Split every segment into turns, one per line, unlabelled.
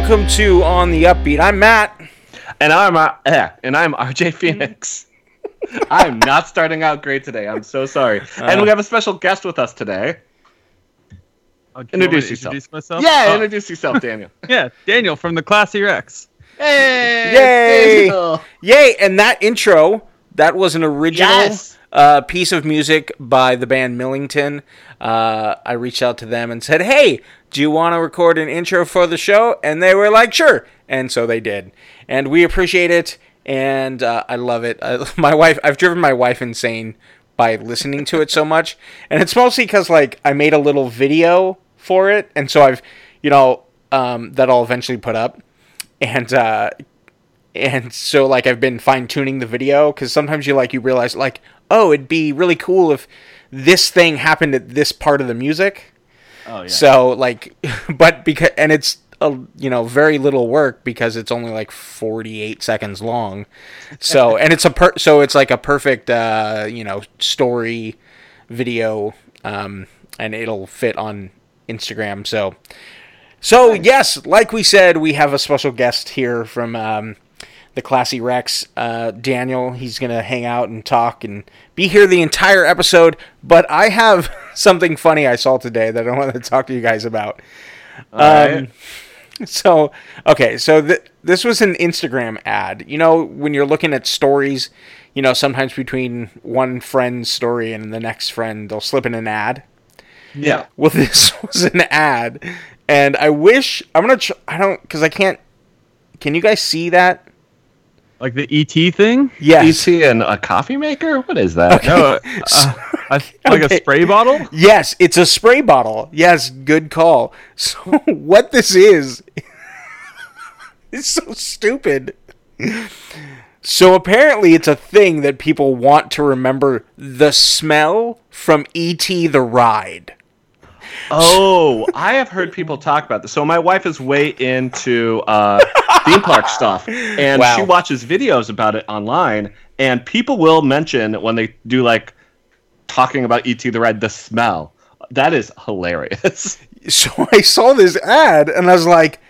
welcome to On the Upbeat. I'm Matt.
And I'm uh, eh, and I'm RJ Phoenix. I'm not starting out great today. I'm so sorry. and we have a special guest with us today.
Oh, do you
Introduce
to
yourself.
Introduce myself?
Yeah,
Oh,
introduce yourself, Daniel.
yeah, Daniel from the Classy Wrecks.
Hey,
Yay!
Daniel.
Yay! And that intro, that was an original
Yes.
Uh, piece of music by the band Millington. Uh, I reached out to them and said, "Hey, do you want to record an intro for the show?" And they were like, "Sure." And so they did, and we appreciate it, and uh, I love it. I, my wife, I've driven my wife insane by listening to it so much, and it's mostly because like I made a little video for it, and so I've, you know, um, that I'll eventually put up, and uh, and so like I've been fine tuning the video because sometimes you like you realize like oh it'd be really cool if this thing happened at this part of the music.
Oh yeah.
So like, but because and it's a you know very little work because it's only like forty eight seconds long. So and it's a per so it's like a perfect uh, you know story video um, and it'll fit on Instagram. So so yes, like we said, we have a special guest here from um, the Classy Wrecks, uh, Daniel. He's gonna hang out and talk and be here the entire episode. But I have something funny I saw today that I want to talk to you guys about. Um,
Alright.
So okay, so th- this was an Instagram ad. You know, when you're looking at stories, you know, sometimes between one friend's story and the next friend, they'll slip in an ad.
yeah.
Well, this was an ad, and I wish I'm gonna. Tr- I don't because I can't. Can you guys see that?
Like the ET thing?
Yes.
ET and a coffee maker? What is that?
No, uh, uh, like
Okay.
a spray bottle?
Yes, it's a spray bottle. Yes, good call. So what this is is so stupid. So apparently it's a thing that people want to remember the smell from ET the ride.
Oh, I have heard people talk about this. So my wife is way into uh, theme park stuff, and
Wow.
she watches videos about it online. And people will mention when they do like talking about ET the ride, the smell. That is hilarious.
so I saw this ad and I was like,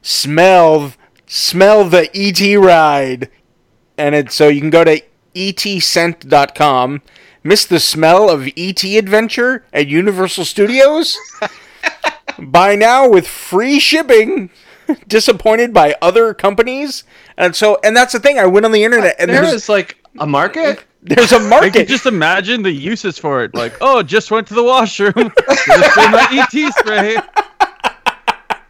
smell, smell the ET ride. And it, so you can go to etscent.com, miss the smell of ET adventure at Universal Studios? Buy now with free shipping. Disappointed by other companies? And so, and that's the thing. I went on the internet and there's,
is like a market.
there's a
I can
market.
just imagine the uses for it. Like, oh, just went to the washroom. My ET spray.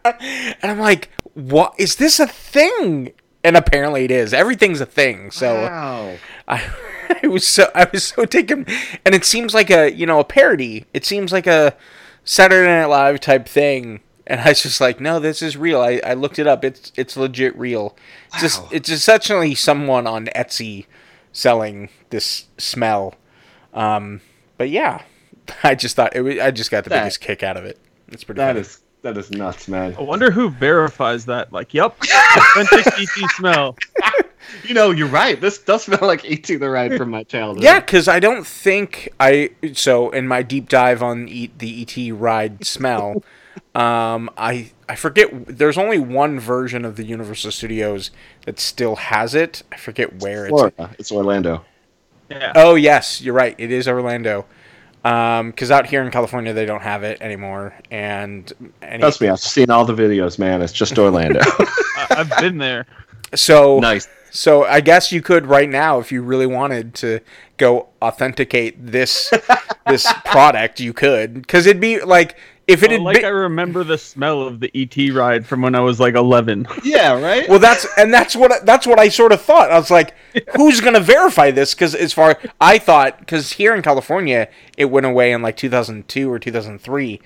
And I'm like, what? Is this a thing? And apparently it is. Everything's a thing. So.
Wow.
I, I was so I was so taken, and it seems like a you know a parody. It seems like a Saturday Night Live type thing, and I was just like, no, this is real. I, I looked it up. It's it's legit real. It's Just it's essentially someone on Etsy selling this smell. Um, but yeah, I just thought it. Was, I just got the
That-
biggest kick out of it. It's pretty.
That
funny.
is that is nuts, man.
I wonder who verifies that. Like, yep, authentic ET smell.
You know, you're right. This does smell like ET the ride from my childhood.
Yeah, because I don't think I. So in my deep dive on e, the ET ride smell, um, I I forget. There's only one version of the Universal Studios that still has it. I forget where it's.
Florida. It's Orlando.
Yeah.
Oh yes, you're right. It is Orlando. Because out here in California they don't have it anymore, and any,
Trust me, I've seen all the videos, man. It's just Orlando.
I've been there.
so
nice.
So I guess you could right now, if you really wanted to go authenticate this this product, you could, because it'd be like if it
Oh,
had
like
been.
I remember the smell of the ET ride from when I was like 11.
Yeah, right.
well, that's and that's what that's what I sort of thought. I was like, who's gonna verify this? Because as far I thought, because here in California it went away in like 2002 or 2003,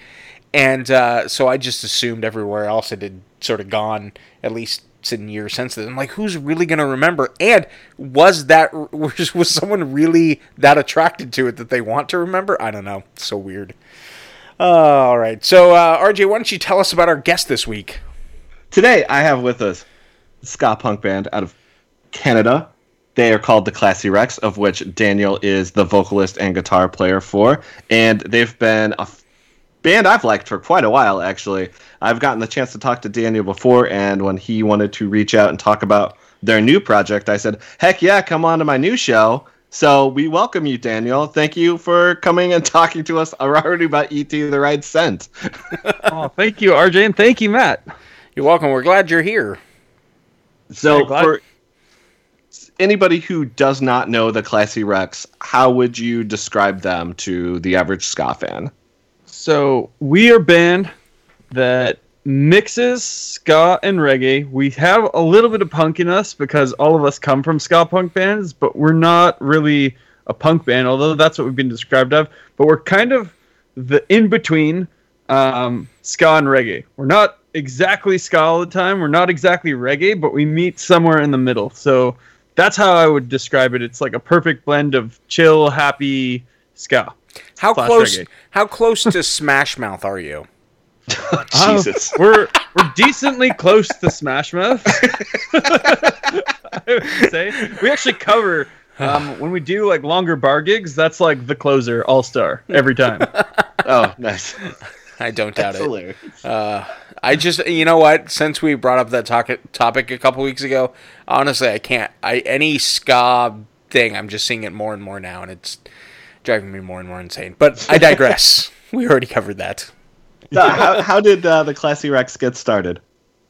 and uh, so I just assumed everywhere else it had sort of gone at least in years since then. I'm like, who's really gonna remember? And was that was, was someone really that attracted to it that they want to remember? I don't know. It's so weird. all right, so uh, RJ, why don't you tell us about our guest this week?
Today I have with us ska punk band out of Canada. They are called the Classy Wrecks, of which Daniel is the vocalist and guitar player for, and they've been a band I've liked for quite a while, actually. I've gotten the chance to talk to Daniel before, and when he wanted to reach out and talk about their new project, I said, heck yeah, come on to my new show. So we welcome you, Daniel. Thank you for coming and talking to us already about ET the Right Scent.
oh, thank you, RJ, and thank you, Matt.
You're welcome. We're glad you're here.
So,
Yeah, glad-
for anybody who does not know the Classy Wrecks, how would you describe them to the average ska fan?
So we are a band that mixes ska and reggae. We have a little bit of punk in us because all of us come from ska punk bands, but we're not really a punk band, although that's what we've been described of. But we're kind of the in between um, ska and reggae. We're not exactly ska all the time. We're not exactly reggae, but we meet somewhere in the middle. So that's how I would describe it. It's like a perfect blend of chill, happy ska.
How
Slash
close?
reggae.
How close to Smash Mouth are you?
Oh,
Jesus.
we're we're decently close to Smash Mouth. I would say we actually cover um, when we do like longer bar gigs. That's like the closer, all star every time.
oh, nice.
I don't doubt
That's
it.
hilarious.
Uh, I just, you know what? Since we brought up that talk- topic a couple weeks ago, honestly, I can't. I any ska thing, I'm just seeing it more and more now, and it's driving me more and more insane. But I digress. we already covered that.
Uh, how, how did uh, the Classy Wrecks get started?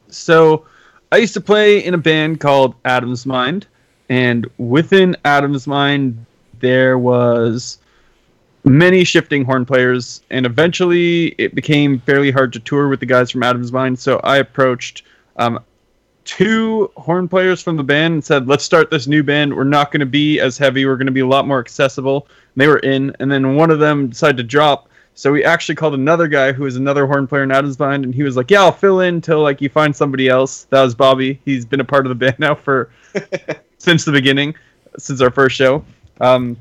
So I used to play in a band called Adam's Mind, and within Adam's Mind there was many shifting horn players, and eventually it became fairly hard to tour with the guys from Adam's Mind. So I approached um, two horn players from the band and said, "Let's start this new band. We're not going to be as heavy. We're going to be a lot more accessible." They were in, and then one of them decided to drop. So we actually called another guy who was another horn player in Adam's Mind, and he was like, "Yeah, I'll fill in till like you find somebody else." That was Bobby. He's been a part of the band now for since the beginning, since our first show. Um,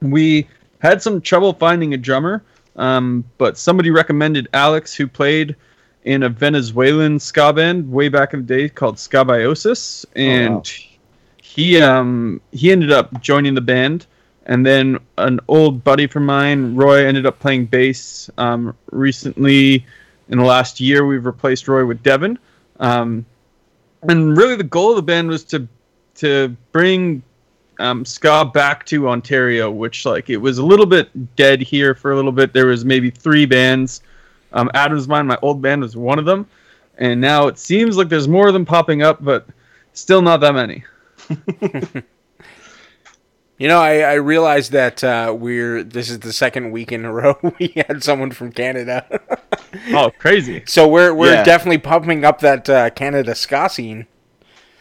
we had some trouble finding a drummer, um, but somebody recommended Alex, who played in a Venezuelan ska band way back in the day called Scabiosis, and
wow.
he um, he ended up joining the band. And then an old buddy from mine, Roy, ended up playing bass. Um, recently, in the last year, we've replaced Roy with Devin. Um, and really, the goal of the band was to to bring um, ska back to Ontario, which like it was a little bit dead here for a little bit. There was maybe three bands. Um, Adam's Mind, my old band, was one of them, and now it seems like there's more of them popping up, but still not that many.
You know, I, I realized that uh, we're this is the second week in a row we had someone from Canada.
Oh, crazy!
so we're we're
Yeah.
definitely pumping up that uh, Canada ska scene.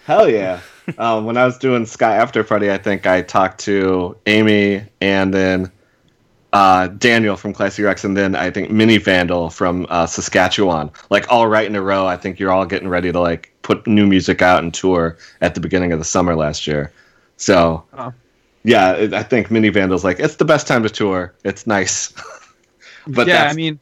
Hell yeah. um, when I was doing Ska After Party, I think I talked to Amy and then uh, Daniel from Classy Wrecks, and then I think Mini Vandal from uh, Saskatchewan. Like all right in a row. I think you're all getting ready to like put new music out and tour at the beginning of the summer last year. So
Oh.
Yeah, I think Mini Vandal's like it's the best time to tour. It's nice. but
yeah, I mean,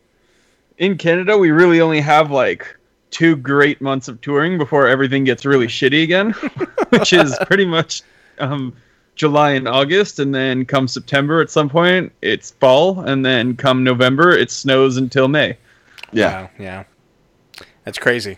in Canada, we really only have like two great months of touring before everything gets really shitty again, which is pretty much um, July and August, and then come September at some point it's fall, and then come November it snows until May.
yeah.
Wow, yeah, that's crazy.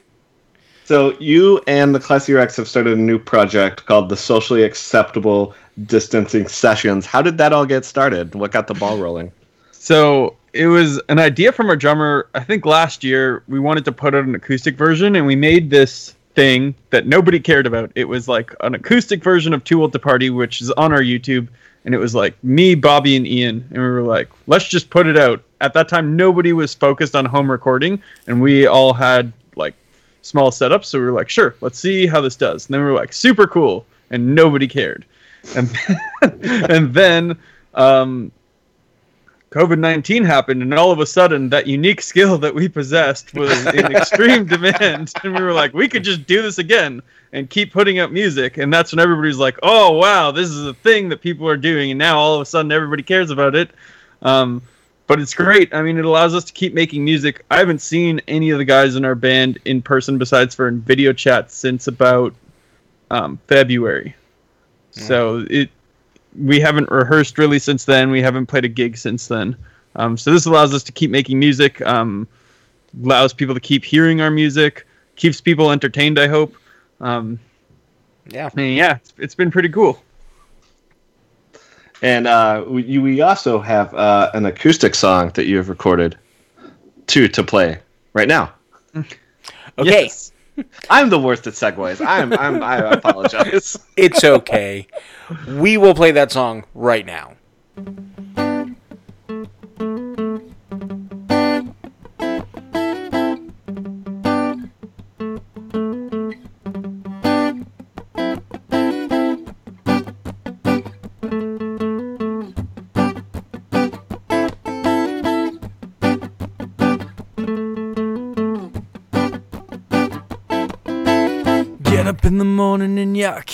So you and the Classy Wrecks have started a new project called the Socially Acceptable Distancing Sessions. How did that all get started? What got the ball rolling?
So it was an idea from our drummer. I think last year we wanted to put out an acoustic version, and we made this thing that nobody cared about. It was like an acoustic version of Too Old to Party, which is on our YouTube, and it was like me, Bobby, and Ian, and we were like, let's just put it out. At that time, nobody was focused on home recording, and we all had small setup, so we were like, sure, let's see how this does. And then we were like, super cool, and nobody cared. And and then um, COVID 19 happened, and all of a sudden, that unique skill that we possessed was in extreme demand. And we were like, we could just do this again and keep putting out music. And that's when everybody's like, oh, wow, this is a thing that people are doing. And now all of a sudden, everybody cares about it. Um, but it's great. I mean, it allows us to keep making music. I haven't seen any of the guys in our band in person besides for in video chat since about um, February. So it we haven't rehearsed really since then. We haven't played a gig since then. Um, so this allows us to keep making music, um, allows people to keep hearing our music, keeps people entertained. I hope. Um,
Yeah.
Yeah, it's, it's been pretty cool.
And uh, we, we also have uh, an acoustic song that you have recorded to to play right now.
Okay.
Yes.
I'm the worst at segues. I'm, I'm I apologize.
It's okay. we will play that song right now.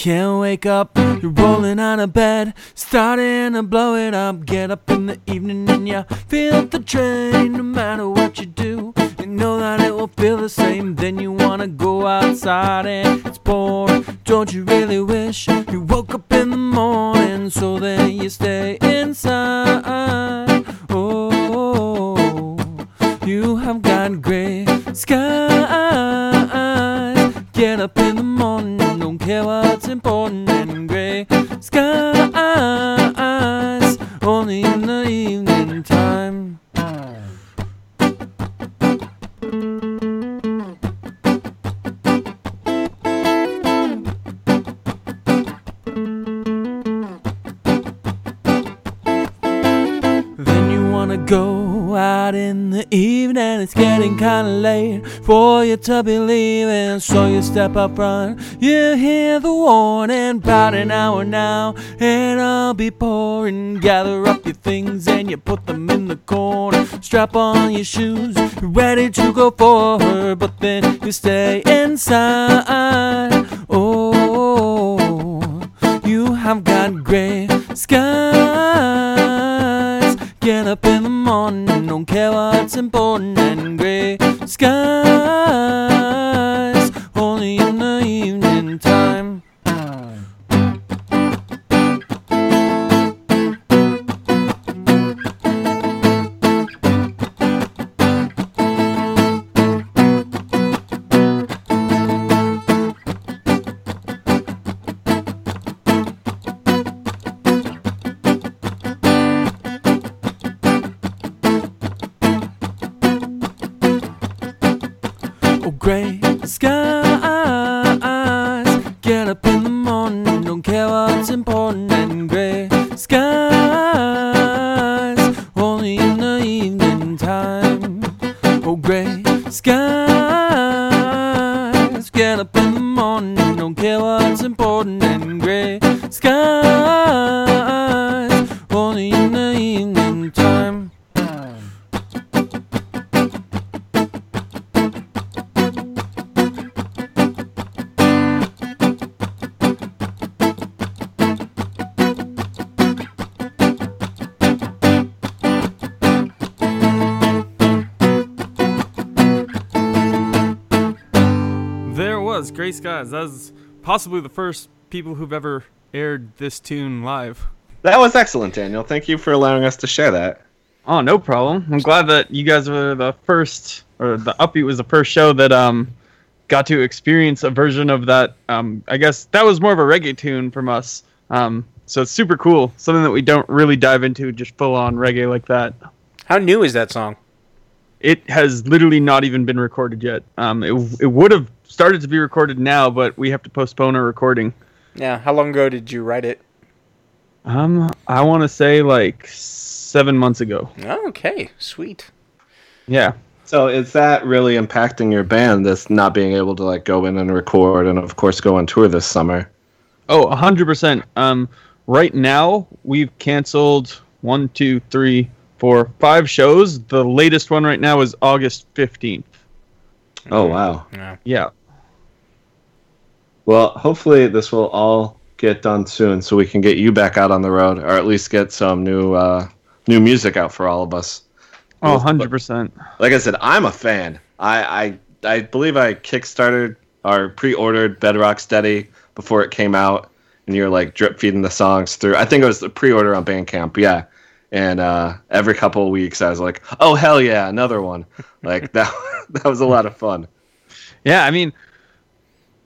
Can't wake up. You're rolling out of bed, starting to blow it up. Get up in the evening and you feel the train. No matter what you do, you know that it will feel the same. Then you wanna go outside and it's boring. Don't you really wish you woke up in the morning so then you stay inside? Oh, you have got gray skies. Out in the evening. It's getting kinda late for you to be leaving. So you step up front. You hear the warning about an hour now. And I'll be pouring. Gather up your things and you put them in the corner. Strap on your shoes. Ready to go for her. But then you stay inside. Oh, you have got gray what's important, and gray skies. Gray Skies.
That was possibly the first people who've ever aired this tune live.
That was excellent, Daniel. Thank you for allowing us to share that.
Oh, no problem. I'm glad that you guys were the first, or the Upbeat was the first show that um got to experience a version of that. Um, I guess that was more of a reggae tune from us. Um, so it's super cool. Something that we don't really dive into, just full on reggae like that.
How new is that song?
It has literally not even been recorded yet. Um, it it would have started to be recorded now, but we have to postpone our recording.
Yeah. How long ago did you write it?
Um, I want to say like seven months ago.
Okay. Sweet.
Yeah.
So is that really impacting your band? This not being able to like go in and record, and of course go on tour this summer.
Oh, a hundred percent. Um, right now we've canceled one, two, three, four, five shows. The latest one right now is August fifteenth.
Oh wow.
Yeah.
Yeah.
Well, hopefully this will all get done soon, so we can get you back out on the road, or at least get some new uh, new music out for all of us.
Oh, 100%.
Like I said, I'm a fan. I I, I believe I kickstarted or pre-ordered Bedrock Steady before it came out, and you're like drip feeding the songs through. I think it was the pre-order on Bandcamp. Yeah, and uh, every couple of weeks I was like, "Oh hell yeah, another one!" Like that that was a lot of fun.
Yeah, I mean,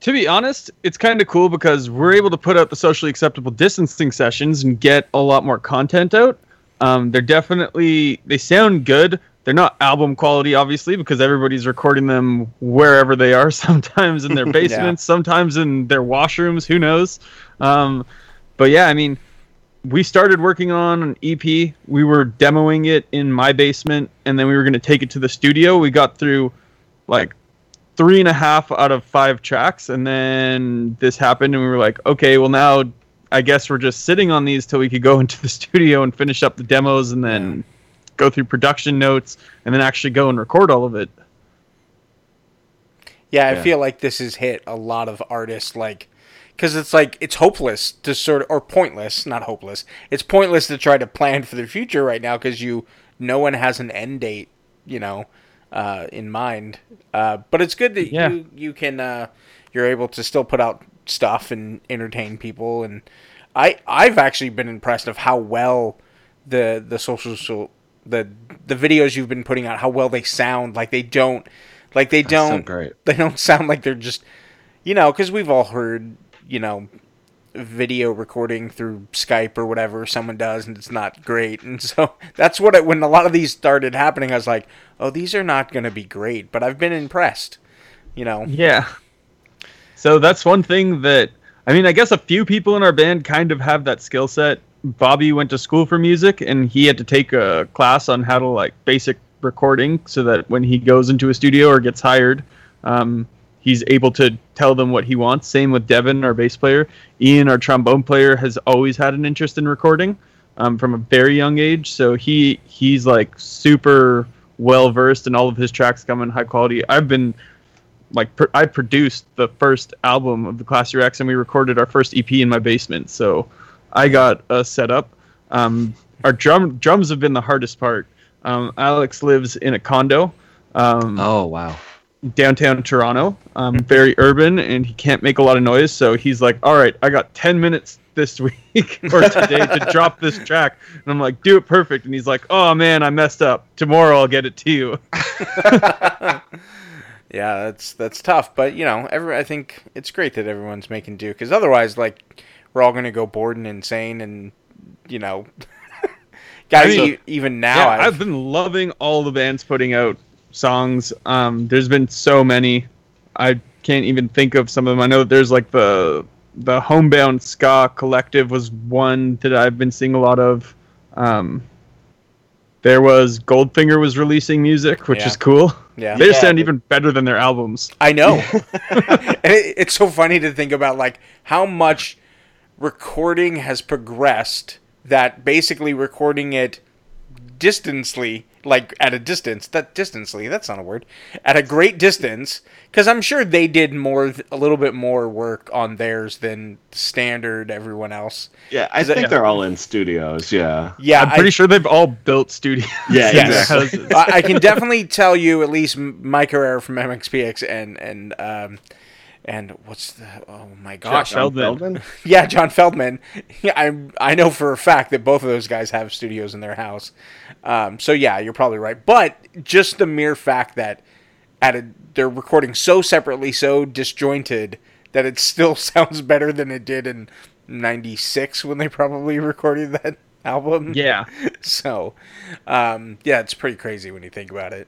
to be honest, it's kind of cool because we're able to put out the socially acceptable distancing sessions and get a lot more content out. Um, they're definitely they sound good. They're not album quality, obviously, because everybody's recording them wherever they are. Sometimes in their basements, sometimes in their washrooms. Who knows? Um, but yeah, I mean, we started working on an EP. We were demoing it in my basement, and then we were going to take it to the studio. We got through like three and a half out of five tracks, and then this happened, and we were like, okay, well now I guess we're just sitting on these till we could go into the studio and finish up the demos, and then go through production notes, and then actually go and record all of it.
Yeah, I
Yeah.
feel like this has hit a lot of artists, like, because it's like it's hopeless to sort of, or pointless, not hopeless. It's pointless to try to plan for the future right now because you, no one has an end date, you know, uh, in mind. Uh, but it's good that
Yeah.
you you can uh, you're able to still put out stuff and entertain people. And I I've actually been impressed of how well the the social so the the videos you've been putting out how well they sound like they don't like they
so
don't
great.
they don't sound like they're just you know because we've all heard you know video recording through skype or whatever someone does and it's not great and so that's what it when a lot of these started happening i was like oh these are not going to be great but i've been impressed you know
Yeah. So that's one thing that I mean, I guess a few people in our band kind of have that skill set. Bobby went to school for music and he had to take a class on how to like basic recording so that when he goes into a studio or gets hired, um, he's able to tell them what he wants. Same with Devin, our bass player. Ian, our trombone player, has always had an interest in recording um, from a very young age. So he he's like super well versed and all of his tracks come in high quality. I've been like pr- I produced the first album of the Classy Wrecks and we recorded our first EP in my basement. So I got a setup. Um, our drum drums have been the hardest part. Um, Alex lives in a condo um,
Oh wow.
Downtown Toronto, um, very urban, and he can't make a lot of noise. So he's like, "All right, I got ten minutes this week or today to drop this track," and I'm like, "Do it perfect." And he's like, "Oh man, I messed up. Tomorrow I'll get it to you."
yeah that's that's tough but you know every i think it's great that everyone's making do because otherwise like we're all going to go bored and insane and you know guys
I mean-
even now
yeah,
I've,
I've been loving all the bands putting out songs. Um, there's been so many. I can't even think of some of them. I know there's like the the homebound ska collective was one that I've been seeing a lot of. Um, there was Goldfinger was releasing music, which
Yeah.
is cool.
yeah
They
Yeah,
sound even better than their albums.
I know. and it, it's so funny to think about like how much recording has progressed that basically recording it distancely like at a distance that distancely that's not a word at a great distance because i'm sure they did more a little bit more work on theirs than standard everyone else
Yeah, I
Is it-
think they're all in studios. Yeah.
yeah
I'm pretty
I,
sure they've all built studios.
Yeah,
in
Yes.
houses.
I, I can definitely tell you at least m- Mike Herrera from MXPX and and um and what's the oh my gosh
John Feldmann.
yeah John Feldmann yeah, I I know for a fact that both of those guys have studios in their house um, so yeah you're probably right but just the mere fact that at a they're recording so separately so disjointed that it still sounds better than it did in 96 when they probably recorded that album
Yeah.
so, um, yeah, it's pretty crazy when you think about it.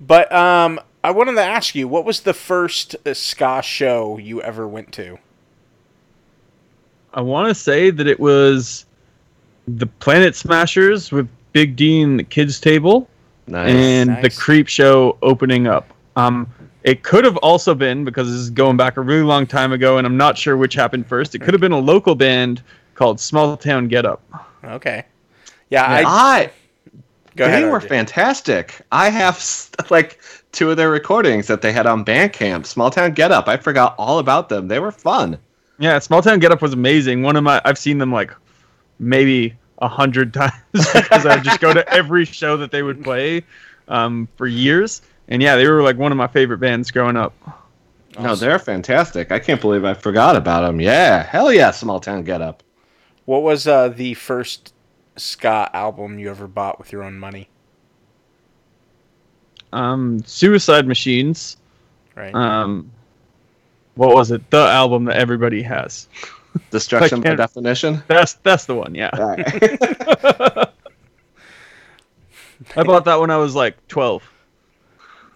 But um, I wanted to ask you, what was the first uh, ska show you ever went to?
I want to say that it was the Planet Smashers with Big D and the Kids Table.
Nice.
and the Creep Show opening up. Um, it could have also been because this is going back a really long time ago, and I'm not sure which happened first. It could have been a local band called Small Town Get Up.
Okay, yeah, I
I
go
they
ahead.
were
RJ.
fantastic. I have s- like two of their recordings that they had on Bandcamp. Small Town Get Up. I forgot all about them. They were fun.
Yeah, Small Town Get Up was amazing. One of my I've seen them like maybe a hundred times because I just go to every show that they would play um, for years. And yeah, they were like one of my favorite bands growing up.
No, they're fantastic. I can't believe I forgot about them. Yeah, hell yeah, Small Town Get Up.
What was uh, the first ska album you ever bought with your own money?
Um, Suicide Machines.
Right.
Um, what was it? The album that everybody has.
Destruction by definition.
That's that's the one. Yeah,
All right.
I bought that when I was like 12,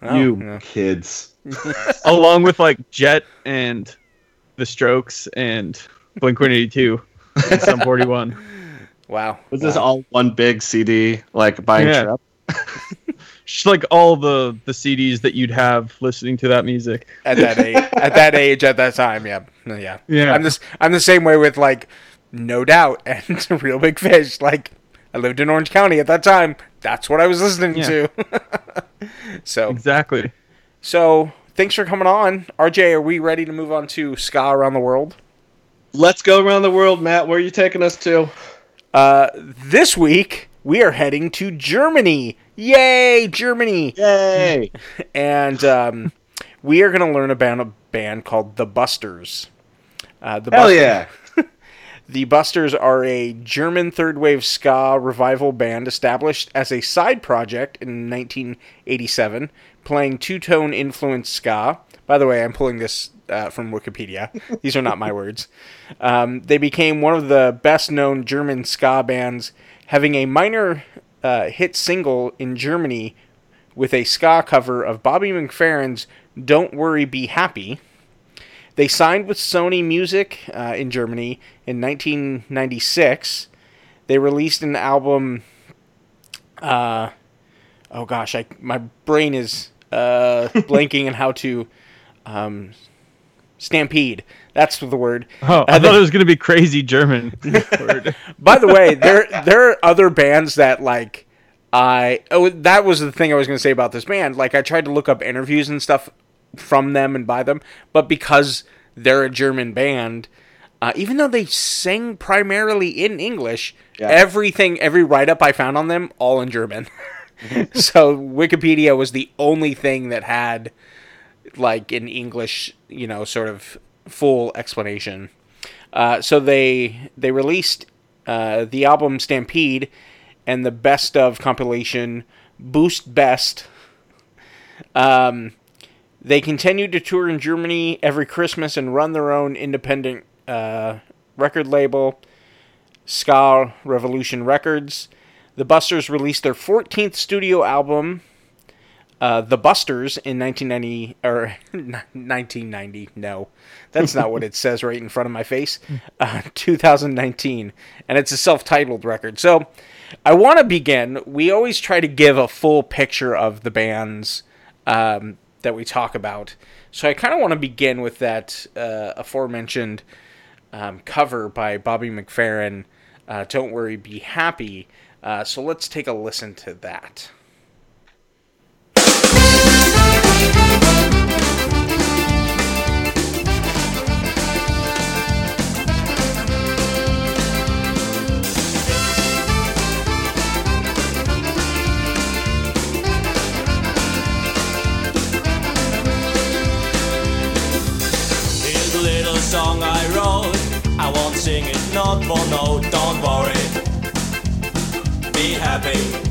Oh,
you
yeah.
kids.
along with like Jet and The Strokes and Blink 182 and Sum 41.
Wow.
Was this all one big CD, like buying
Yeah.
trip?
Just like all the the CDs that you'd have listening to that music.
At that age, at that age, at that time, yeah, yeah,
Yeah.
I'm this. I'm the same way with like, no doubt, and Real Big Fish. Like, I lived in Orange County at that time. That's what I was listening
Yeah.
to. so,
Exactly.
so thanks for coming on, RJ. Are we ready to move on to ska around the world?
Let's go around the world, Matt. Where are you taking us to?
Uh, this week we are heading to Germany. Yay, Germany!
Yay!
and um, we are going to learn about a band called the Busters. Uh, the
Hell
Busters-
yeah!
The Busters are a German third wave ska revival band established as a side project in 1987, playing two tone influenced ska. By the way, I'm pulling this uh, from Wikipedia. These are not my words. Um, they became one of the best known German ska bands, having a minor uh, hit single in Germany with a ska cover of Bobby McFerrin's Don't Worry, Be Happy. They signed with Sony Music uh, in Germany in 1996. They released an album. Uh, oh gosh, I my brain is uh, blanking on how to. Um, Stampede. That's the word.
Oh, I thought it was gonna be crazy German.
By the way, there there are other bands that like I oh that was the thing I was going to say about this band. Like I tried to look up interviews and stuff from them and by them, but because they're a German band, uh, even though they sing primarily in English,
Yeah.
everything every write up I found on them all in German. so Wikipedia was the only thing that had like an English, you know, sort of full explanation. Uh, so they they released uh, the album Stampede and the best of compilation Boost Best. Um, they continued to tour in Germany every Christmas and run their own independent uh, record label, Ska Revolution Records. The Busters released their 14th studio album, uh, The Busters, in 1990 or 1990. No, that's not what it says right in front of my face. Uh, 2019, and it's a self-titled record. So, I want to begin. We always try to give a full picture of the bands um, that we talk about. So, I kind of want to begin with that uh, aforementioned um, cover by Bobby McFerrin. Uh, Don't worry, be happy. Uh, so let's take a listen to that.
Sing it note for note. Don't worry. Be happy.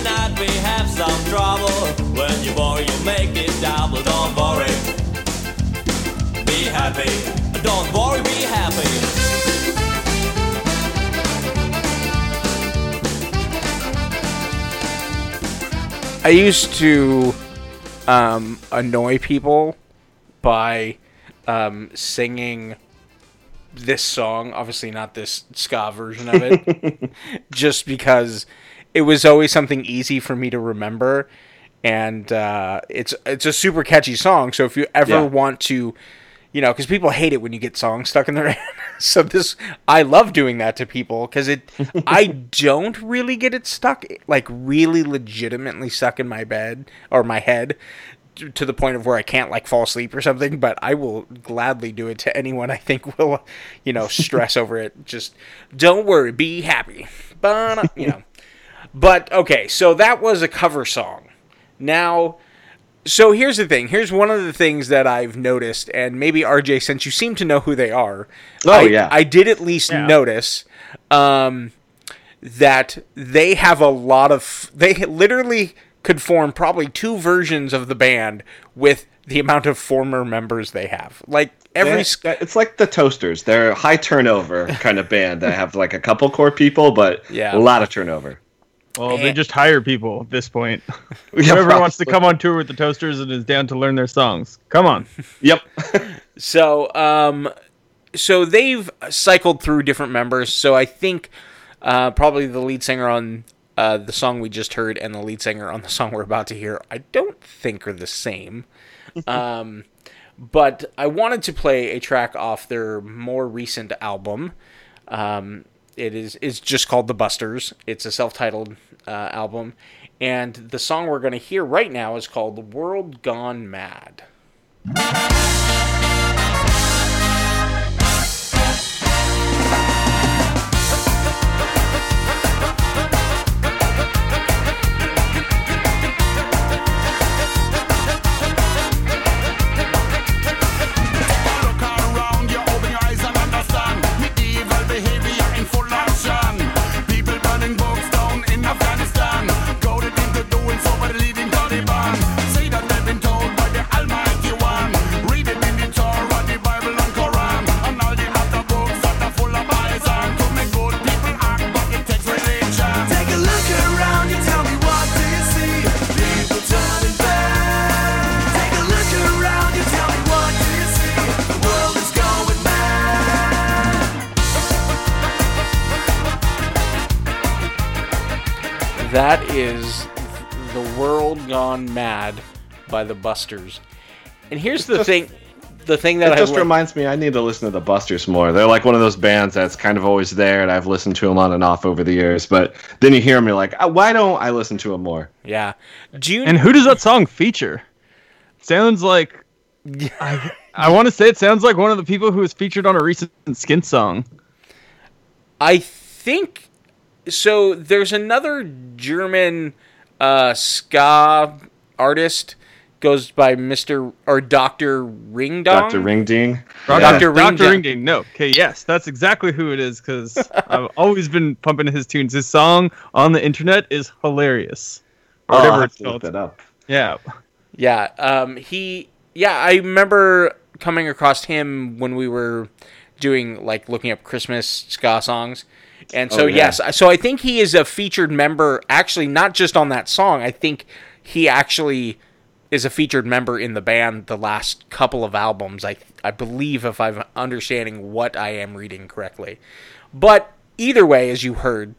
Every night we have some trouble. When you worry, you make it double. Don't worry. Be happy. Don't worry, be happy.
I used to um, annoy people by um, singing this song. Obviously, not this ska version of it, just because it was always something easy for me to remember, and uh, it's it's a super catchy song. So if you ever
Yeah.
want to, you know, because people hate it when you get songs stuck in their head. so this, I love doing that to people because it, I don't really get it stuck, like really legitimately stuck in my bed or my head to to the point of where I can't like fall asleep or something. But I will gladly do it to anyone I think will, you know, stress over it. Just don't worry, be happy, but you know. But okay, so that was a cover song. Now, so here's the thing. Here's one of the things that I've noticed, and maybe RJ, since you seem to know who they are,
Oh,
I,
yeah.
I did at least
Yeah.
notice um, that they have a lot of they literally could form probably two versions of the band with the amount of former members they have. Like every
They- it's like the Toasters. They're a high turnover kind of band that have like a couple core people, but
Yeah.
a lot of turnover.
Well, they just hire people at this point. Whoever wants to come on tour with the Toasters and is down to learn their songs, come on.
Yep.
So, um, so they've cycled through different members. So I think uh, probably the lead singer on uh, the song we just heard and the lead singer on the song we're about to hear, I don't think are the same. um, but I wanted to play a track off their more recent album. Um, it is it's just called The Busters. It's a self-titled uh, album, and the song we're going to hear right now is called "The World Gone Mad."
By the
Busters. And here's the
just-
thing the thing that
It
I
just
li-
reminds me I need to listen to the Busters more. They're like one of those bands that's kind of always there, and I've listened to them on and off over the years. But then you hear them, you're like, "Ah, why don't I listen to them more?
Yeah. June
And who does that song feature? Sounds like I, I want to say it sounds like one of the people who was featured on a recent Skin song.
I think so there's another German uh ska artist goes by Mr. or Dr. Ringdong.
Dr. Ringding.
Dr.
Dr.
Ring-
Dr. Ringding. No. Okay, yes, that's exactly who it is because I've always been pumping his tunes. His song on the internet is hilarious. Or
Oh, I'll
whatever it's
to look
called.
that up.
Yeah.
Yeah, um, he. Yeah, I remember coming across him when we were doing like looking up Christmas ska songs, and so
Oh, yeah.
yes, so I think he is a featured member. Actually, not just on that song. I think he actually is a featured member in the band the last couple of albums. I I believe if I'm understanding what I am reading correctly, but either way, as you heard,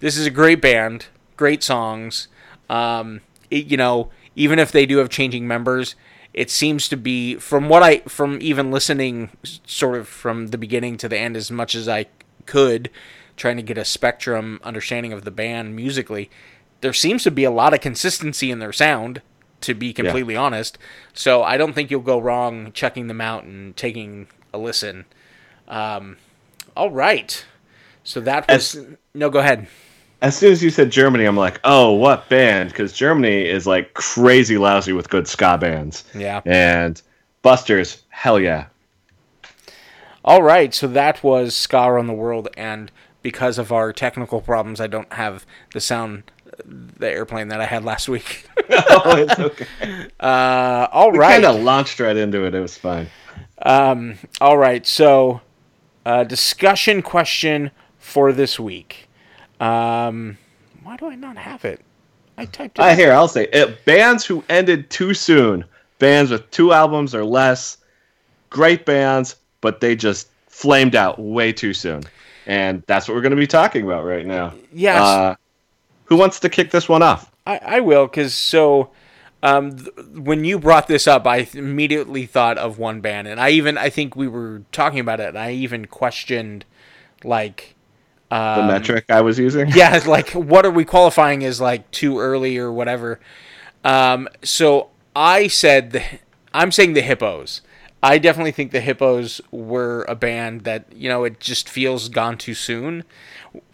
this is a great band, great songs. Um, it, you know, even if they do have changing members, it seems to be from what I from even listening sort of from the beginning to the end as much as I could, trying to get a spectrum understanding of the band musically. There seems to be a lot of consistency in their sound, to be completely honest. So I don't think you'll go wrong checking them out and taking a listen. Um, all right. So that was no. Go ahead.
As soon as you said Germany, I'm like, oh, what band? Because Germany is like crazy lousy with good ska bands.
Yeah.
And Busters, hell yeah.
All right, so that was Ska around the World, and because of our technical problems, I don't have the sound, the airplane that I had last week.
oh, it's okay.
Uh, all
We
right,
kind of launched right into it. It was fine.
um, all right. So, uh, discussion question for this week. Um, why do I not have it? I typed it.
I hear. I'll say it. Bands who ended too soon. Bands with two albums or less. Great bands, but they just flamed out way too soon. And that's what we're going to be talking about right now.
Yes.
Uh, who wants to kick this one off?
I, I will, because so um, th- when you brought this up, I immediately thought of one band, and I even I think we were talking about it, and I even questioned like
The
um,
metric I was using?
yeah, like what are we qualifying as like too early or whatever. Um, so I said the, I'm saying the Hippos. I definitely think the Hippos were a band that you know it just feels gone too soon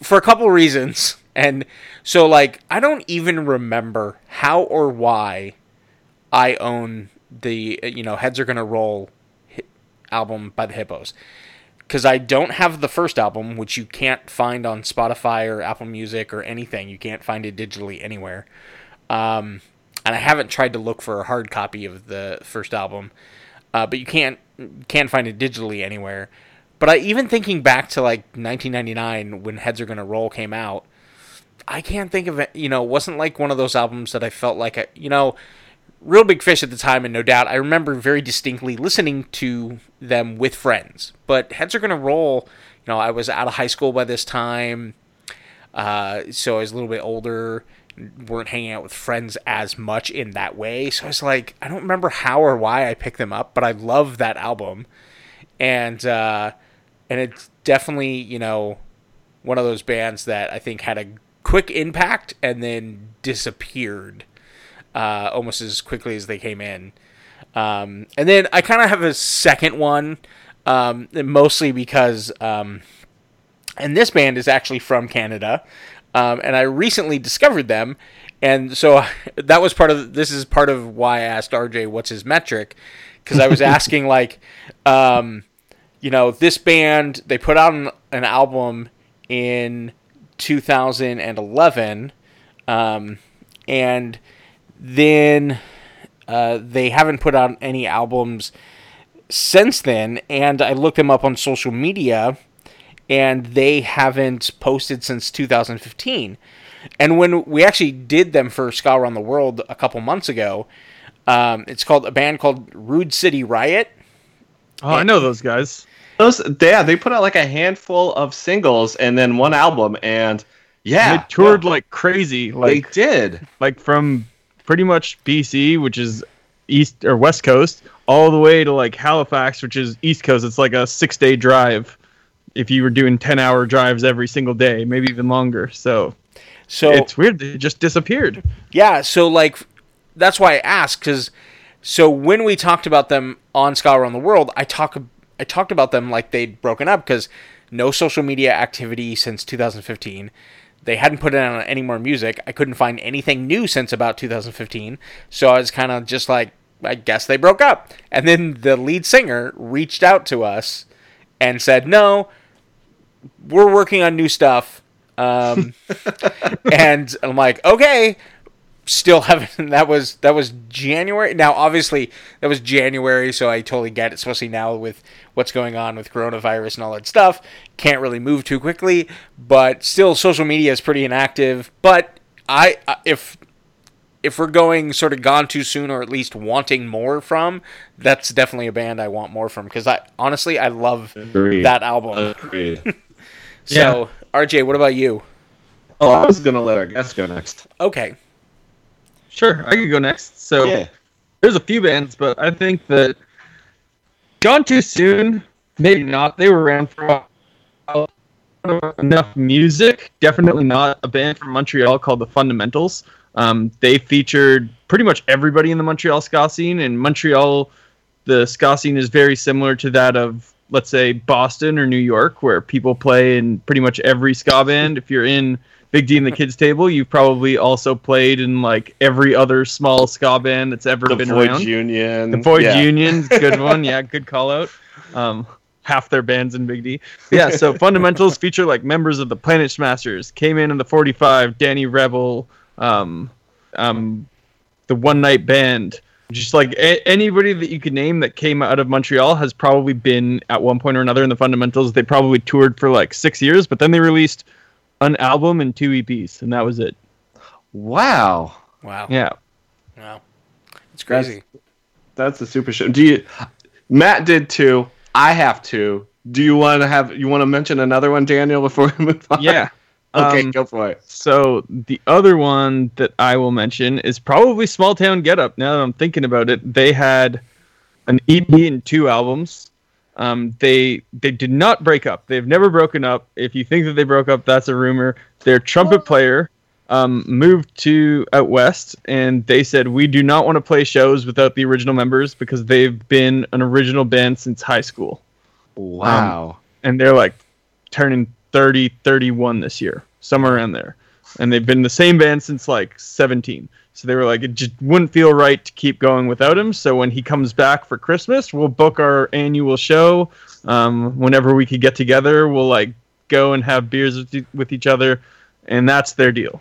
for a couple reasons. And so like I don't even remember how or why I own the you know Heads Are Gonna Roll album by the Hippos because I don't have the first album, which you can't find on Spotify or Apple Music or anything. You can't find it digitally anywhere. Um, and I haven't tried to look for a hard copy of the first album, uh, but you can't can't find it digitally anywhere. But I even thinking back to like 1999 when Heads Are Gonna Roll came out, I can't think of it. You know, it wasn't like one of those albums that I felt like I, you know, Real Big Fish at the time, and no doubt I remember very distinctly listening to them with friends. But Heads Are Gonna Roll, you know, I was out of high school by this time, uh, so I was a little bit older. weren't hanging out with friends as much in that way. So I was like, I don't remember how or why I picked them up, but I love that album, and uh, and it's definitely you know one of those bands that I think had a quick impact and then disappeared uh, almost as quickly as they came in. Um, and then I kind of have a second one, um, mostly because, um, and this band is actually from Canada, um, and I recently discovered them, and so that was part of this is part of why I asked RJ what's his metric, because I was asking like, um, you know, this band they put out an, an album in 2011, um, and then uh, they haven't put out any albums since then. And I looked them up on social media, and they haven't posted since 2015. And when we actually did them for Ska Around the World a couple months ago, um, it's called a band called Rude City Riot.
Oh, I know those guys.
Those, yeah, they put out like a handful of singles and then one album, and yeah,
they toured
no,
like crazy.
they did.
like from pretty much BC, which is east or west coast, all the way to like Halifax, which is east coast. It's like a six day drive. If you were doing ten hour drives every single day, maybe even longer. So
So
it's weird. They just disappeared.
Yeah, so like that's why I asked because so when we talked about them on Ska on the World, I talk I talked about them like they'd broken up because no social media activity since 2015. They hadn't put out any more music. I couldn't find anything new since about 2015. So I was kind of just like, I guess they broke up. And then the lead singer reached out to us and said, "No, we're working on new stuff." Um, and I'm like, okay, still haven't. That was that was January. Now, obviously, that was January, so I totally get it. Especially now with what's going on with coronavirus and all that stuff, can't really move too quickly. But still, social media is pretty inactive. But I, I- if if we're going sort of gone too soon, or at least wanting more from, that's definitely a band I want more from. Because I honestly, I love
Agreed.
that album.
Agreed.
So, RJ, what about you?
oh, I was gonna let our guest go next.
Okay.
Sure, I could go next. So
Yeah.
there's a few bands, but I think that gone too soon. Maybe not. They were around for a while. Enough music. Definitely not a band from Montreal called the Fundamentals. Um, they featured pretty much everybody in the Montreal ska scene. and Montreal, the ska scene is very similar to that of, let's say, Boston or New York, where people play in pretty much every ska band. If you're in Big D and the Kids Table, you've probably also played in like every other small ska band that's ever
The
been
Void
around.
Union.
The Void
yeah.
Union, good one. Yeah, good call out. Um, half their bands in Big D. Yeah, so fundamentals feature like members of the Planet Smashers, Cayman and the 45, Danny Rebel, um, um, the One Night Band. Just like a- anybody that you could name that came out of Montreal has probably been at one point or another in the fundamentals. They probably toured for like six years, but then they released an album and two EPs, and that was it.
Wow,
Wow.
Yeah.
Wow. It's crazy.
that's a super show. Do you? Matt did two. I have two. Do you want to have? You want to mention another one, Daniel, before we move on?
Yeah.
Okay,
Um,
go for it.
So the other one that I will mention is probably Small Town Get Up. Now that I'm thinking about it, they had an EP and two albums. Um, they they did not break up. They've never broken up. If you think that they broke up, that's a rumor. Their trumpet player um, moved to out west, and they said we do not want to play shows without the original members because they've been an original band since high school
Wow.
and they're like turning 30 31 this year somewhere around there and they've been the same band since like 17 So they were like, it just wouldn't feel right to keep going without him. So when he comes back for Christmas, we'll book our annual show. Um, whenever we could get together, we'll like go and have beers with, each other, and that's their deal.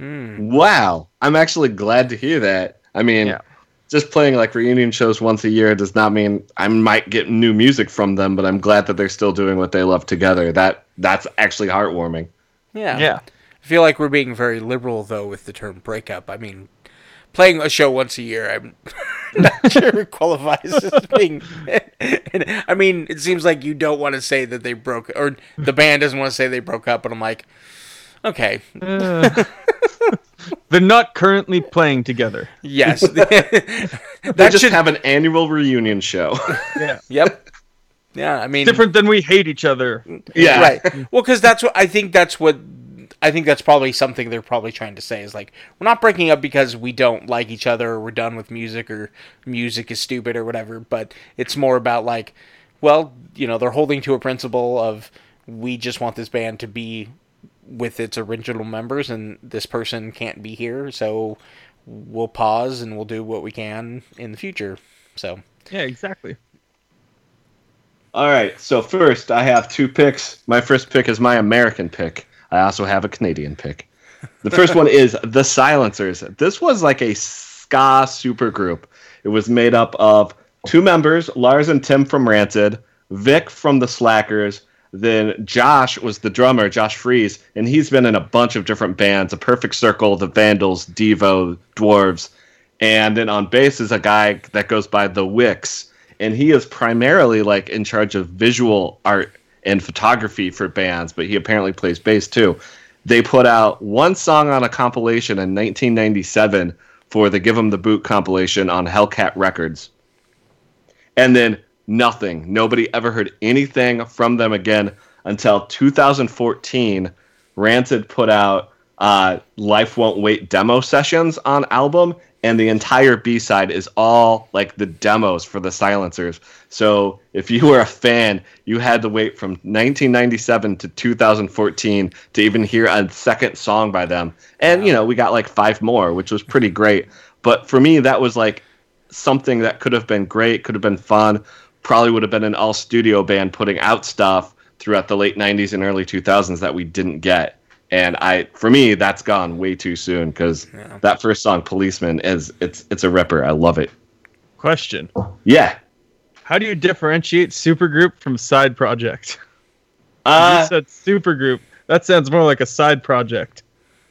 Wow, I'm actually glad to hear that. I mean,
Yeah.
just playing like reunion shows once a year does not mean I might get new music from them, but I'm glad that they're still doing what they love together. That that's actually heartwarming.
Yeah.
Yeah.
I feel like we're being very liberal though with the term breakup. I mean, playing a show once a year, I'm not sure it qualifies as being. I mean, it seems like you don't want to say that they broke, or the band doesn't want to say they broke up, but I'm like, okay,
They're not currently playing together.
yes,
They just
should.
have an annual reunion show.
Yeah.
yep. Yeah, I mean,
Different than we hate each other.
yeah,
right. Well, because that's what I think. That's what I think. That's probably something they're probably trying to say is like we're not breaking up because we don't like each other or we're done with music or music is stupid or whatever. But it's more about like, well, you know, they're holding to a principle of we just want this band to be with its original members and this person can't be here, so we'll pause and we'll do what we can in the future. So
Yeah, exactly.
All right. So first, I have two picks. My first pick is my American pick. I also have a Canadian pick. The first one is The Silencers. This was like a ska supergroup. It was made up of two members, Lars and Tim from Rancid, Vic from The Slackers, then Josh was the drummer, Josh Freese, and he's been in a bunch of different bands, A Perfect Circle, The Vandals, Devo, Dwarves, and then on bass is a guy that goes by The Wicks, and he is primarily like in charge of visual art and photography for bands, but he apparently plays bass too. They put out one song on a compilation in 1997 for the Give 'em the Boot compilation on Hellcat Records. And then nothing. Nobody ever heard anything from them again until 2014. Rancid put out uh, Life Won't Wait demo sessions on album, and the entire B side is all like the demos for the silencers. So if you were a fan, you had to wait from 1997 to 2014 to even hear a second song by them. And you know, we got like five more, which was pretty great. But for me, that was like something that could have been great, could have been fun, probably would have been an all studio band putting out stuff throughout the late 90s and early 2000s that we didn't get. And I, for me, that's gone way too soon because that first song, "Policeman," is it's it's a ripper. I love it.
Question:
Yeah,
How do you differentiate supergroup from side project?
uh,
you said supergroup. That sounds more like a side project.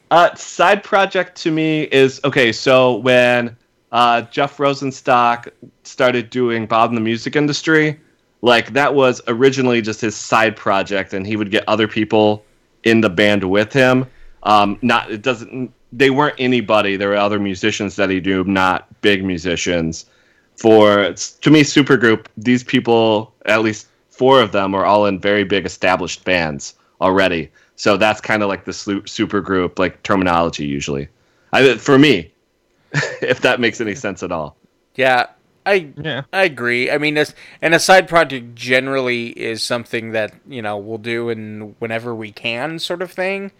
Uh, side project to me is okay. So when uh, Jeff Rosenstock started doing Bomb the Music Industry, like that was originally just his side project, and he would get other people in the band with him. Um, not it doesn't. They weren't anybody. There were other musicians that he knew, not big musicians. For to me, supergroup, these people, at least four of them, are all in very big established bands already. So that's kind of like the supergroup like terminology usually. I for me, if that makes any sense at all.
yeah, I
Yeah.
I agree. I mean, this and a side project generally is something that you know we'll do and whenever we can, sort of thing.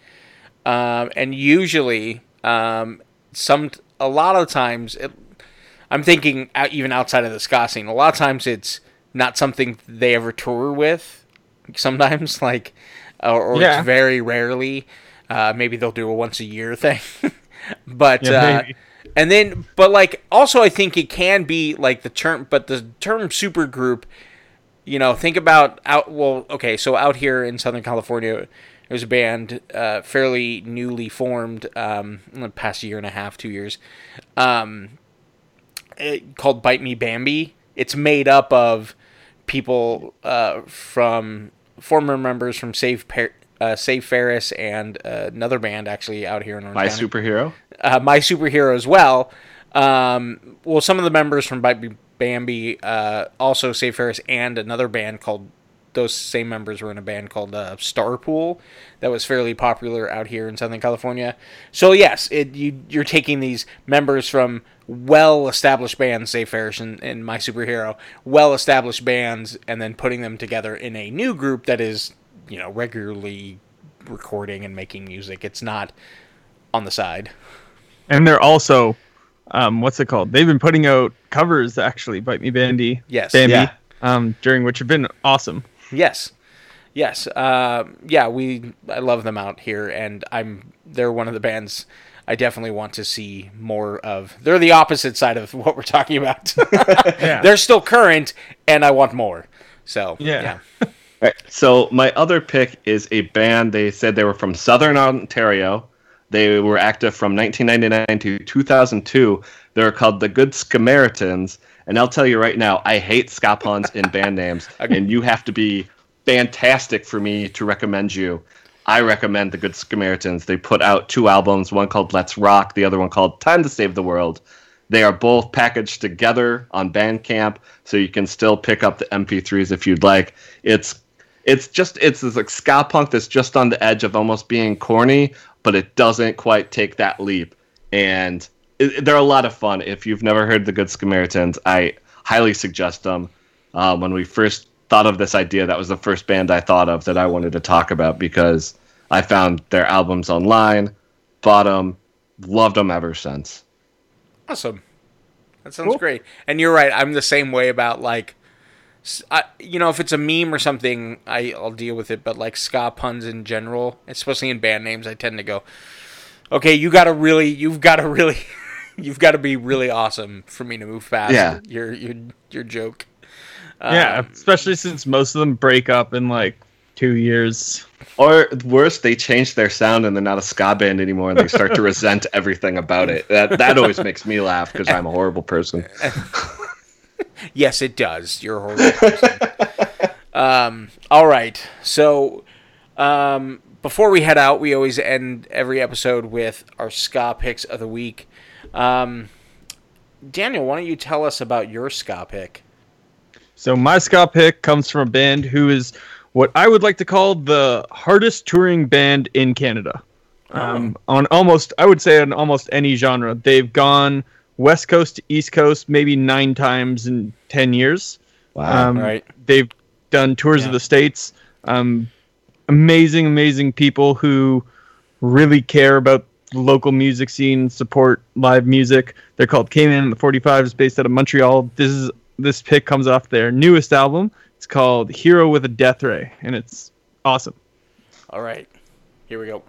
Um, and usually, um, some a lot of times, it, I'm thinking out, even outside of the ska scene, a lot of times it's not something they ever tour with. Sometimes, like, or, or
Yeah.
it's very rarely. Uh, maybe they'll do a once a year thing, but
Yeah,
uh. And then, but like, also, I think it can be like the term, but the term supergroup, you know, think about out. Well, okay, so out here in Southern California, there's a band uh, fairly newly formed, um, in the past year and a half, two years, um, it, called Bite Me Bambi. It's made up of people uh, from former members from Save Par- uh, Save Ferris and uh, another band actually out here in Orange
My
County
superhero.
uh, my superhero as well. Um, well, some of the members from Bambi, uh, also Save Ferris, and another band called. Those same members were in a band called uh, Starpool that was fairly popular out here in Southern California. So yes, it, you you're taking these members from well-established bands, Save Ferris and, and My Superhero, well-established bands, and then putting them together in a new group that is, you know, regularly recording and making music. It's not on the side.
And they're also, um, what's it called? They've been putting out covers actually, Bite Me Bandy.
Yes.
Bambi,
Yeah.
um, during which have been awesome.
Yes, yes, uh, yeah. We I love them out here, and I'm they're one of the bands I definitely want to see more of. They're the opposite side of what we're talking about. They're still current, and I want more. So
Yeah.
Right. So my other pick is a band. They said they were from Southern Ontario. They were active from 1999 to 2002. They were called the Good Samaritans. And I'll tell you right now, I hate ska puns in band names, and you have to be fantastic for me to recommend you. I recommend the Good Samaritans. They put out two albums, one called Let's Rock, the other one called Time to Save the World. They are both packaged together on Bandcamp, so you can still pick up the MP3s if you'd like. It's it's just it's this like ska punk that's just on the edge of almost being corny, but it doesn't quite take that leap. And it, they're a lot of fun. If you've never heard the Good Samaritans, I highly suggest them. Uh, when we first thought of this idea, that was the first band I thought of that I wanted to talk about because I found their albums online, bought them, loved them ever since.
Awesome. That sounds great. And you're right. I'm the same way about like, s I you know, if it's a meme or something, I, I'll deal with it. But like ska puns in general, especially in band names, I tend to go, okay, you got to really, you've got to really, you've got to be really awesome for me to move past
Yeah.
your your your joke.
yeah,
Um,
especially since most of them break up in like two years.
Or worse, they change their sound and they're not a ska band anymore, and they start to resent everything about it. That that always makes me laugh because I'm a horrible person.
Yes, it does. You're a horrible person. um, all right. So, um, before we head out, we always end every episode with our ska picks of the week. Um, Daniel, why don't you tell us about your ska pick?
So my ska pick comes from a band who is what I would like to call the hardest touring band in Canada. Um, on almost, I would say on almost any genre, they've gone west coast to east coast maybe nine times in ten years.
Wow.
Um,
Right.
They've done tours of the states. Um, amazing, amazing people who really care about the local music scene, support live music. They're called Cayman and the 45s, based out of Montreal. This is this pick comes off their newest album. It's called Hero with a Death Ray, and it's awesome.
All right. Here we go.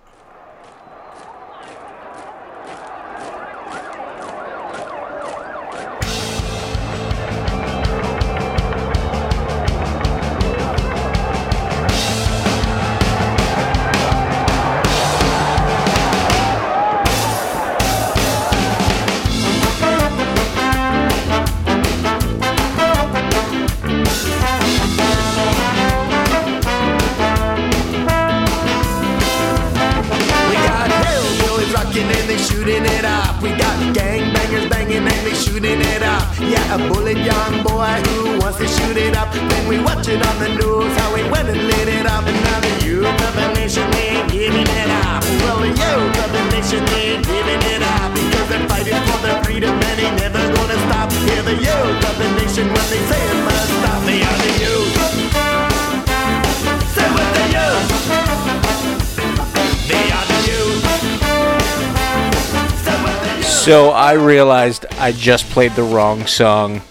Shooting it up. We got gangbangers banging and they shooting it up. Yeah, a bullet young boy who wants to shoot it up. Then we watch it on the news how he went and lit it up. And now the youth of the nation they ain't giving it up. Well, the youth of the nation they ain't giving it up because they're fighting for their freedom and they never gonna stop. Hear the youth of the nation when they say it
So I realized I just played the wrong song.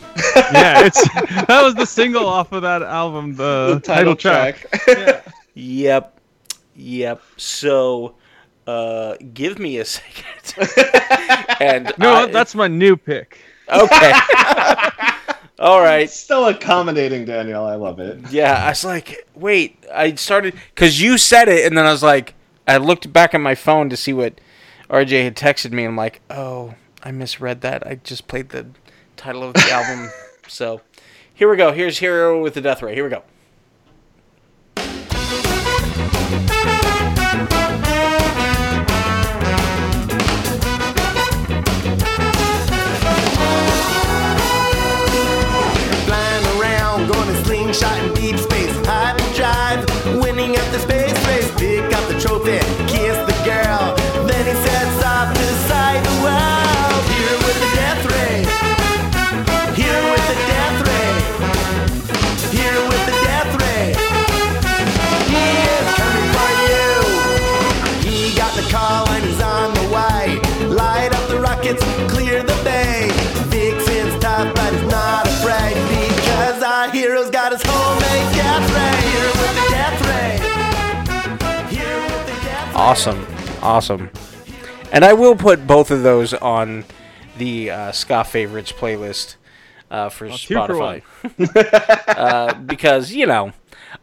Yeah, it's that was the single off of that album, the, title, track.
Yep. Yep. So uh, give me a second. and
No,
I-
that's my new pick.
okay. All right.
Still accommodating, Daniel. I love it.
Yeah, I was like, wait. I started because you said it, and then I was like, I looked back at my phone to see what RJ had texted me. And I'm like, oh, I misread that. I just played the title of the album. So here we go. Here's Hero with the Death Ray. Here we go. Awesome, awesome. And I will put both of those on the uh, ska favorites playlist uh, for
two for
Spotify uh, because you know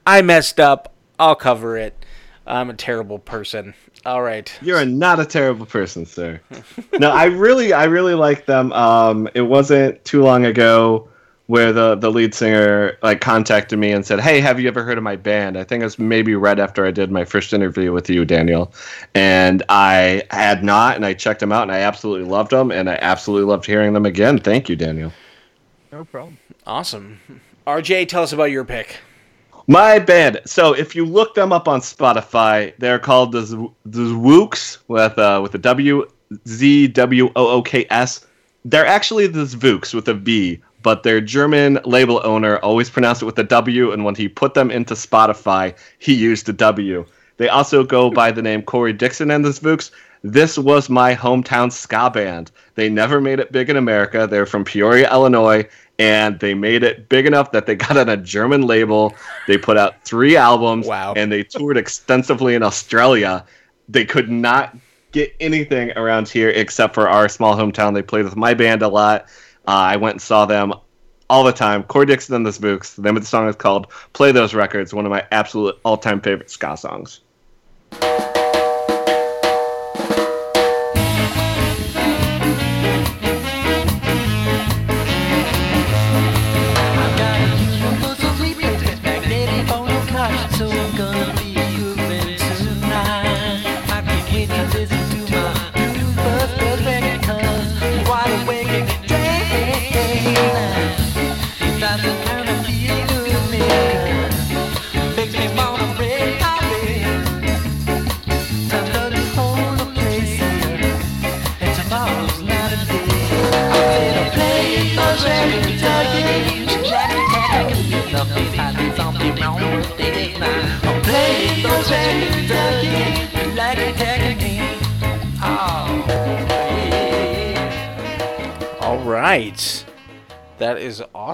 I messed up. I'll cover it. I'm a terrible person. All right.
You're not a terrible person, sir. no, I really, I really like them. Um, it wasn't too long ago where the the lead singer like contacted me and said, "Hey, have you ever heard of my band?" I think it was maybe right after I did my first interview with you, Daniel, and I had not, and I checked them out, and I absolutely loved them, and I absolutely loved hearing them again. Thank you, Daniel.
No problem.
Awesome. RJ, tell us about your pick.
My band. So if you look them up on Spotify, they're called the Z- the Zwooks with uh, with a W Z W O O K S. They're actually the Zvooks with a V, but their German label owner always pronounced it with a W, and when he put them into Spotify, he used a W. They also go by the name Corey Dixon and the Zvooks. This was my hometown ska band. They never made it big in America. They're from Peoria, Illinois, and they made it big enough that they got on a German label. They put out three albums,
Wow.
and they toured extensively in Australia. They could not get anything around here except for our small hometown. They played with my band a lot. Uh, I went and saw them all the time. Corey Dixon and the Zvooks. The name of the song is called "Play Those Records." One of my absolute all-time favorite ska songs.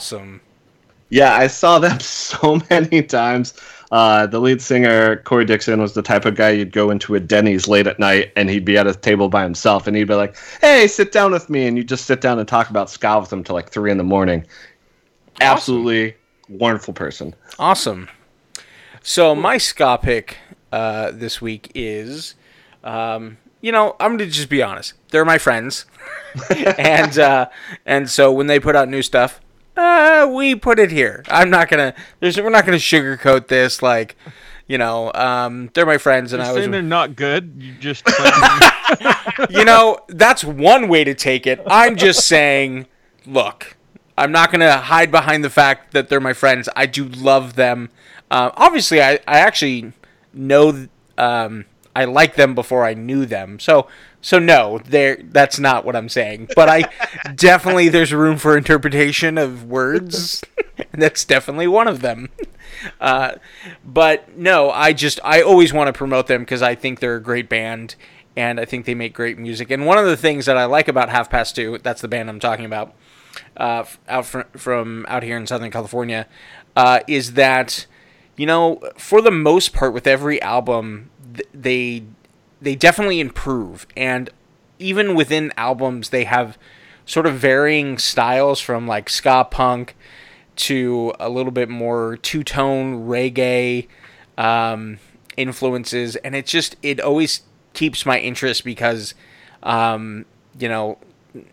Awesome.
Yeah, I saw them so many times. Uh, the lead singer, Corey Dixon, was the type of guy you'd go into a Denny's late at night and he'd be at a table by himself and he'd be like, hey, sit down with me. And you just sit down and talk about ska with him till like three in the morning. Absolutely wonderful person.
Awesome. So my ska pick uh, this week is, um, you know, I'm gonna just be honest. They're my friends, and uh, and so when they put out new stuff, uh, we put it here. I'm not gonna. There's, we're not gonna sugarcoat this. Like, you know, um, they're my friends, and
You're
I was
they're not good. You just
you know, that's one way to take it. I'm just saying, look, I'm not going to hide behind the fact that they're my friends. I do love them. Uh, obviously, I, I actually know, um, I like them before I knew them. So, so no, they're, that's not what I'm saying. But I definitely, there's room for interpretation of words. and that's definitely one of them. Uh, but no, I just I always want to promote them because I think they're a great band and I think they make great music. And one of the things that I like about Half Past Two, that's the band I'm talking about, uh, out fr- from out here in Southern California, uh, is that you know for the most part with every album th- they they definitely improve. And even within albums they have sort of varying styles from like ska punk to a little bit more two tone reggae um, influences, and it just it always keeps my interest because um, you know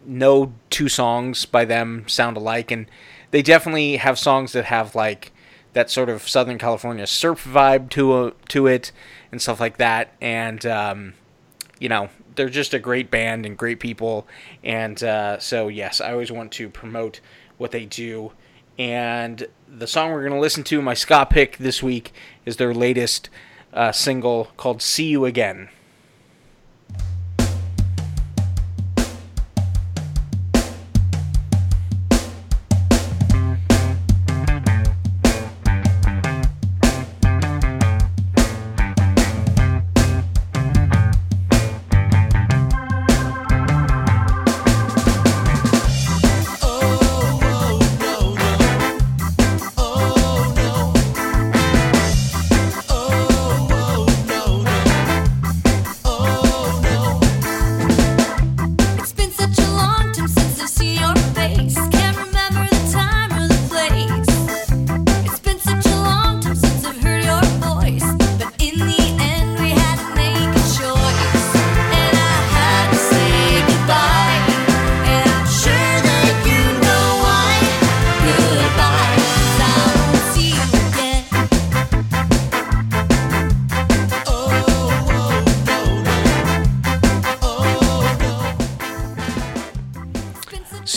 no two songs by them sound alike, and they definitely have songs that have like that sort of Southern California surf vibe to a, to it and stuff like that, and um, you know they're just a great band and great people, and uh, so yes, I always want to promote what they do. And the song we're going to listen to, my ska pick this week, is their latest uh, single called "See You Again."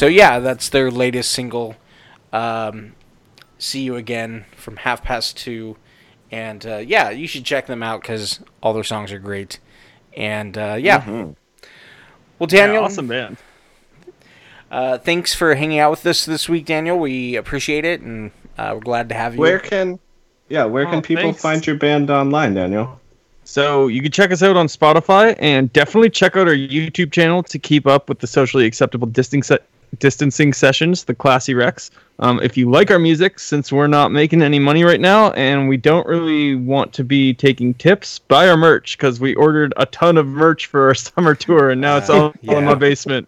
So yeah, that's their latest single. Um, See you again from half past two, and uh, yeah, you should check them out because all their songs are great. And uh, yeah, well,
Yeah,
Daniel,
awesome band.
uh, thanks for hanging out with us this week, Daniel. We appreciate it, and uh, we're glad to have you.
Where can, yeah, where can
Oh,
people
thanks.
find your band online, Daniel?
So you can check us out on Spotify and definitely check out our YouTube channel to keep up with the socially acceptable distancing distancing sessions, the Classy Wrecks. Um, if you like our music, since we're not making any money right now and we don't really want to be taking tips, buy our merch because we ordered a ton of merch for our summer tour and now it's all, all in my basement.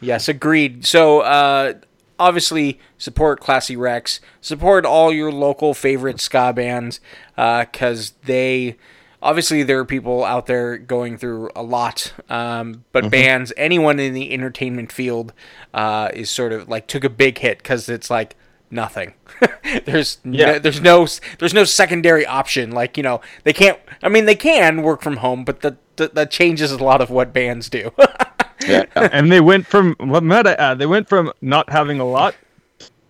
Yes, agreed. So, uh, obviously, support Classy Wrecks. Support all your local favorite ska bands because they. Obviously, there are people out there going through a lot, um, but bands, anyone in the entertainment field, uh, is sort of like took a big hit because it's like nothing. there's
Yeah.
no, there's no there's no secondary option. Like you know they can't. I mean they can work from home, but that that, that changes a lot of what bands do.
Yeah.
and they went from what might I add? They went from not having a lot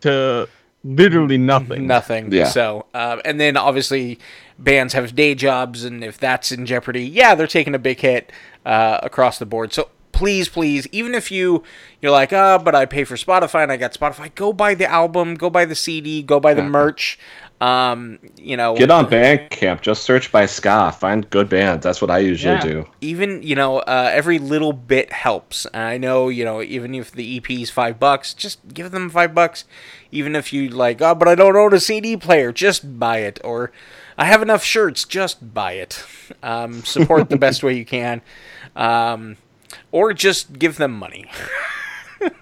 to literally nothing.
nothing.
Yeah.
So, uh, and then obviously bands have day jobs, and if that's in jeopardy, yeah, they're taking a big hit uh, across the board. So please, please, even if you you're like, ah, but I pay for Spotify and I got Spotify, go buy the album, go buy the CD, go buy the merch. Um, you know,
Get on Bandcamp. Just search by ska. Find good bands. That's what I usually
Yeah.
do.
even you know uh, every little bit helps i know you know even if the ep is five bucks just give them five bucks even if you like oh but i don't own a cd player just buy it or i have enough shirts just buy it um, support the best way you can um, or just give them money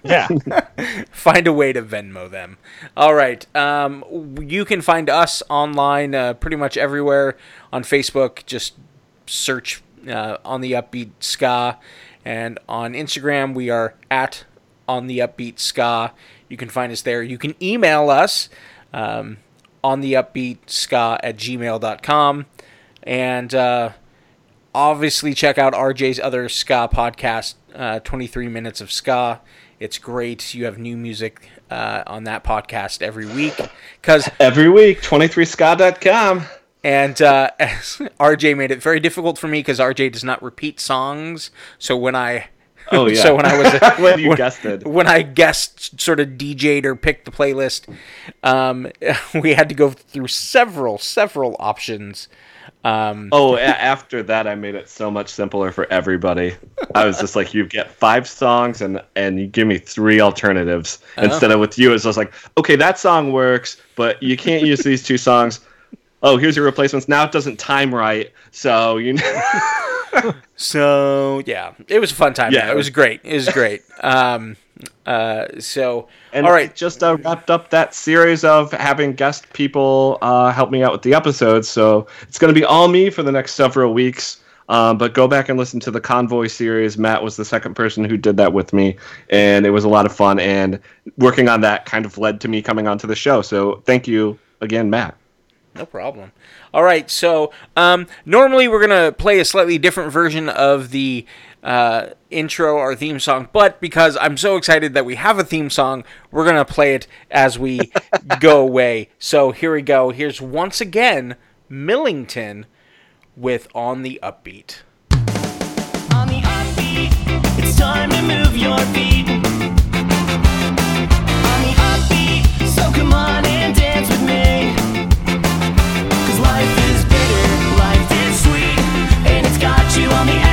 Yeah.
find a way to Venmo them. All right. Um, you can find us online uh, pretty much everywhere on Facebook. Just search uh, on the Upbeat Ska, and on Instagram we are at on the Upbeat Ska. You can find us there. You can email us um, on the Upbeat Ska at gmail.com. and uh, obviously check out RJ's other ska podcast, uh, 23 Minutes of Ska. It's great. You have new music uh, on that podcast every week. Because
Every week, 23ska.com.
and uh, RJ made it very difficult for me because RJ does not repeat songs. So when I
Oh, yeah.
so when I was
when you
when-
guessed it.
when I guessed sort of DJ'd or picked the playlist, um, we had to go through several several options. Um,
Oh, a- after that, I made it so much simpler for everybody. I was just like, you get five songs and and you give me three alternatives instead of with you. It's just like, okay, that song works, but you can't use these two songs. Oh, here's your replacements. Now it doesn't time right, so you.
So yeah, it was a fun time.
Yeah.
Yeah, it was great. It was great. Um, uh, so
And
all right,
just uh, wrapped up that series of having guest people uh, help me out with the episodes. So it's going to be all me for the next several weeks. Um, but go back and listen to the Convoy series. Matt was the second person who did that with me, and it was a lot of fun. And working on that kind of led to me coming onto the show. So thank you again, Matt.
No problem. All right, so um, normally we're gonna play a slightly different version of the uh, intro or theme song, but because I'm so excited that we have a theme song, we're gonna play it as we go away. So here we go. Here's once again Millington with "On the Upbeat."
on the upbeat. It's time to move your feet. me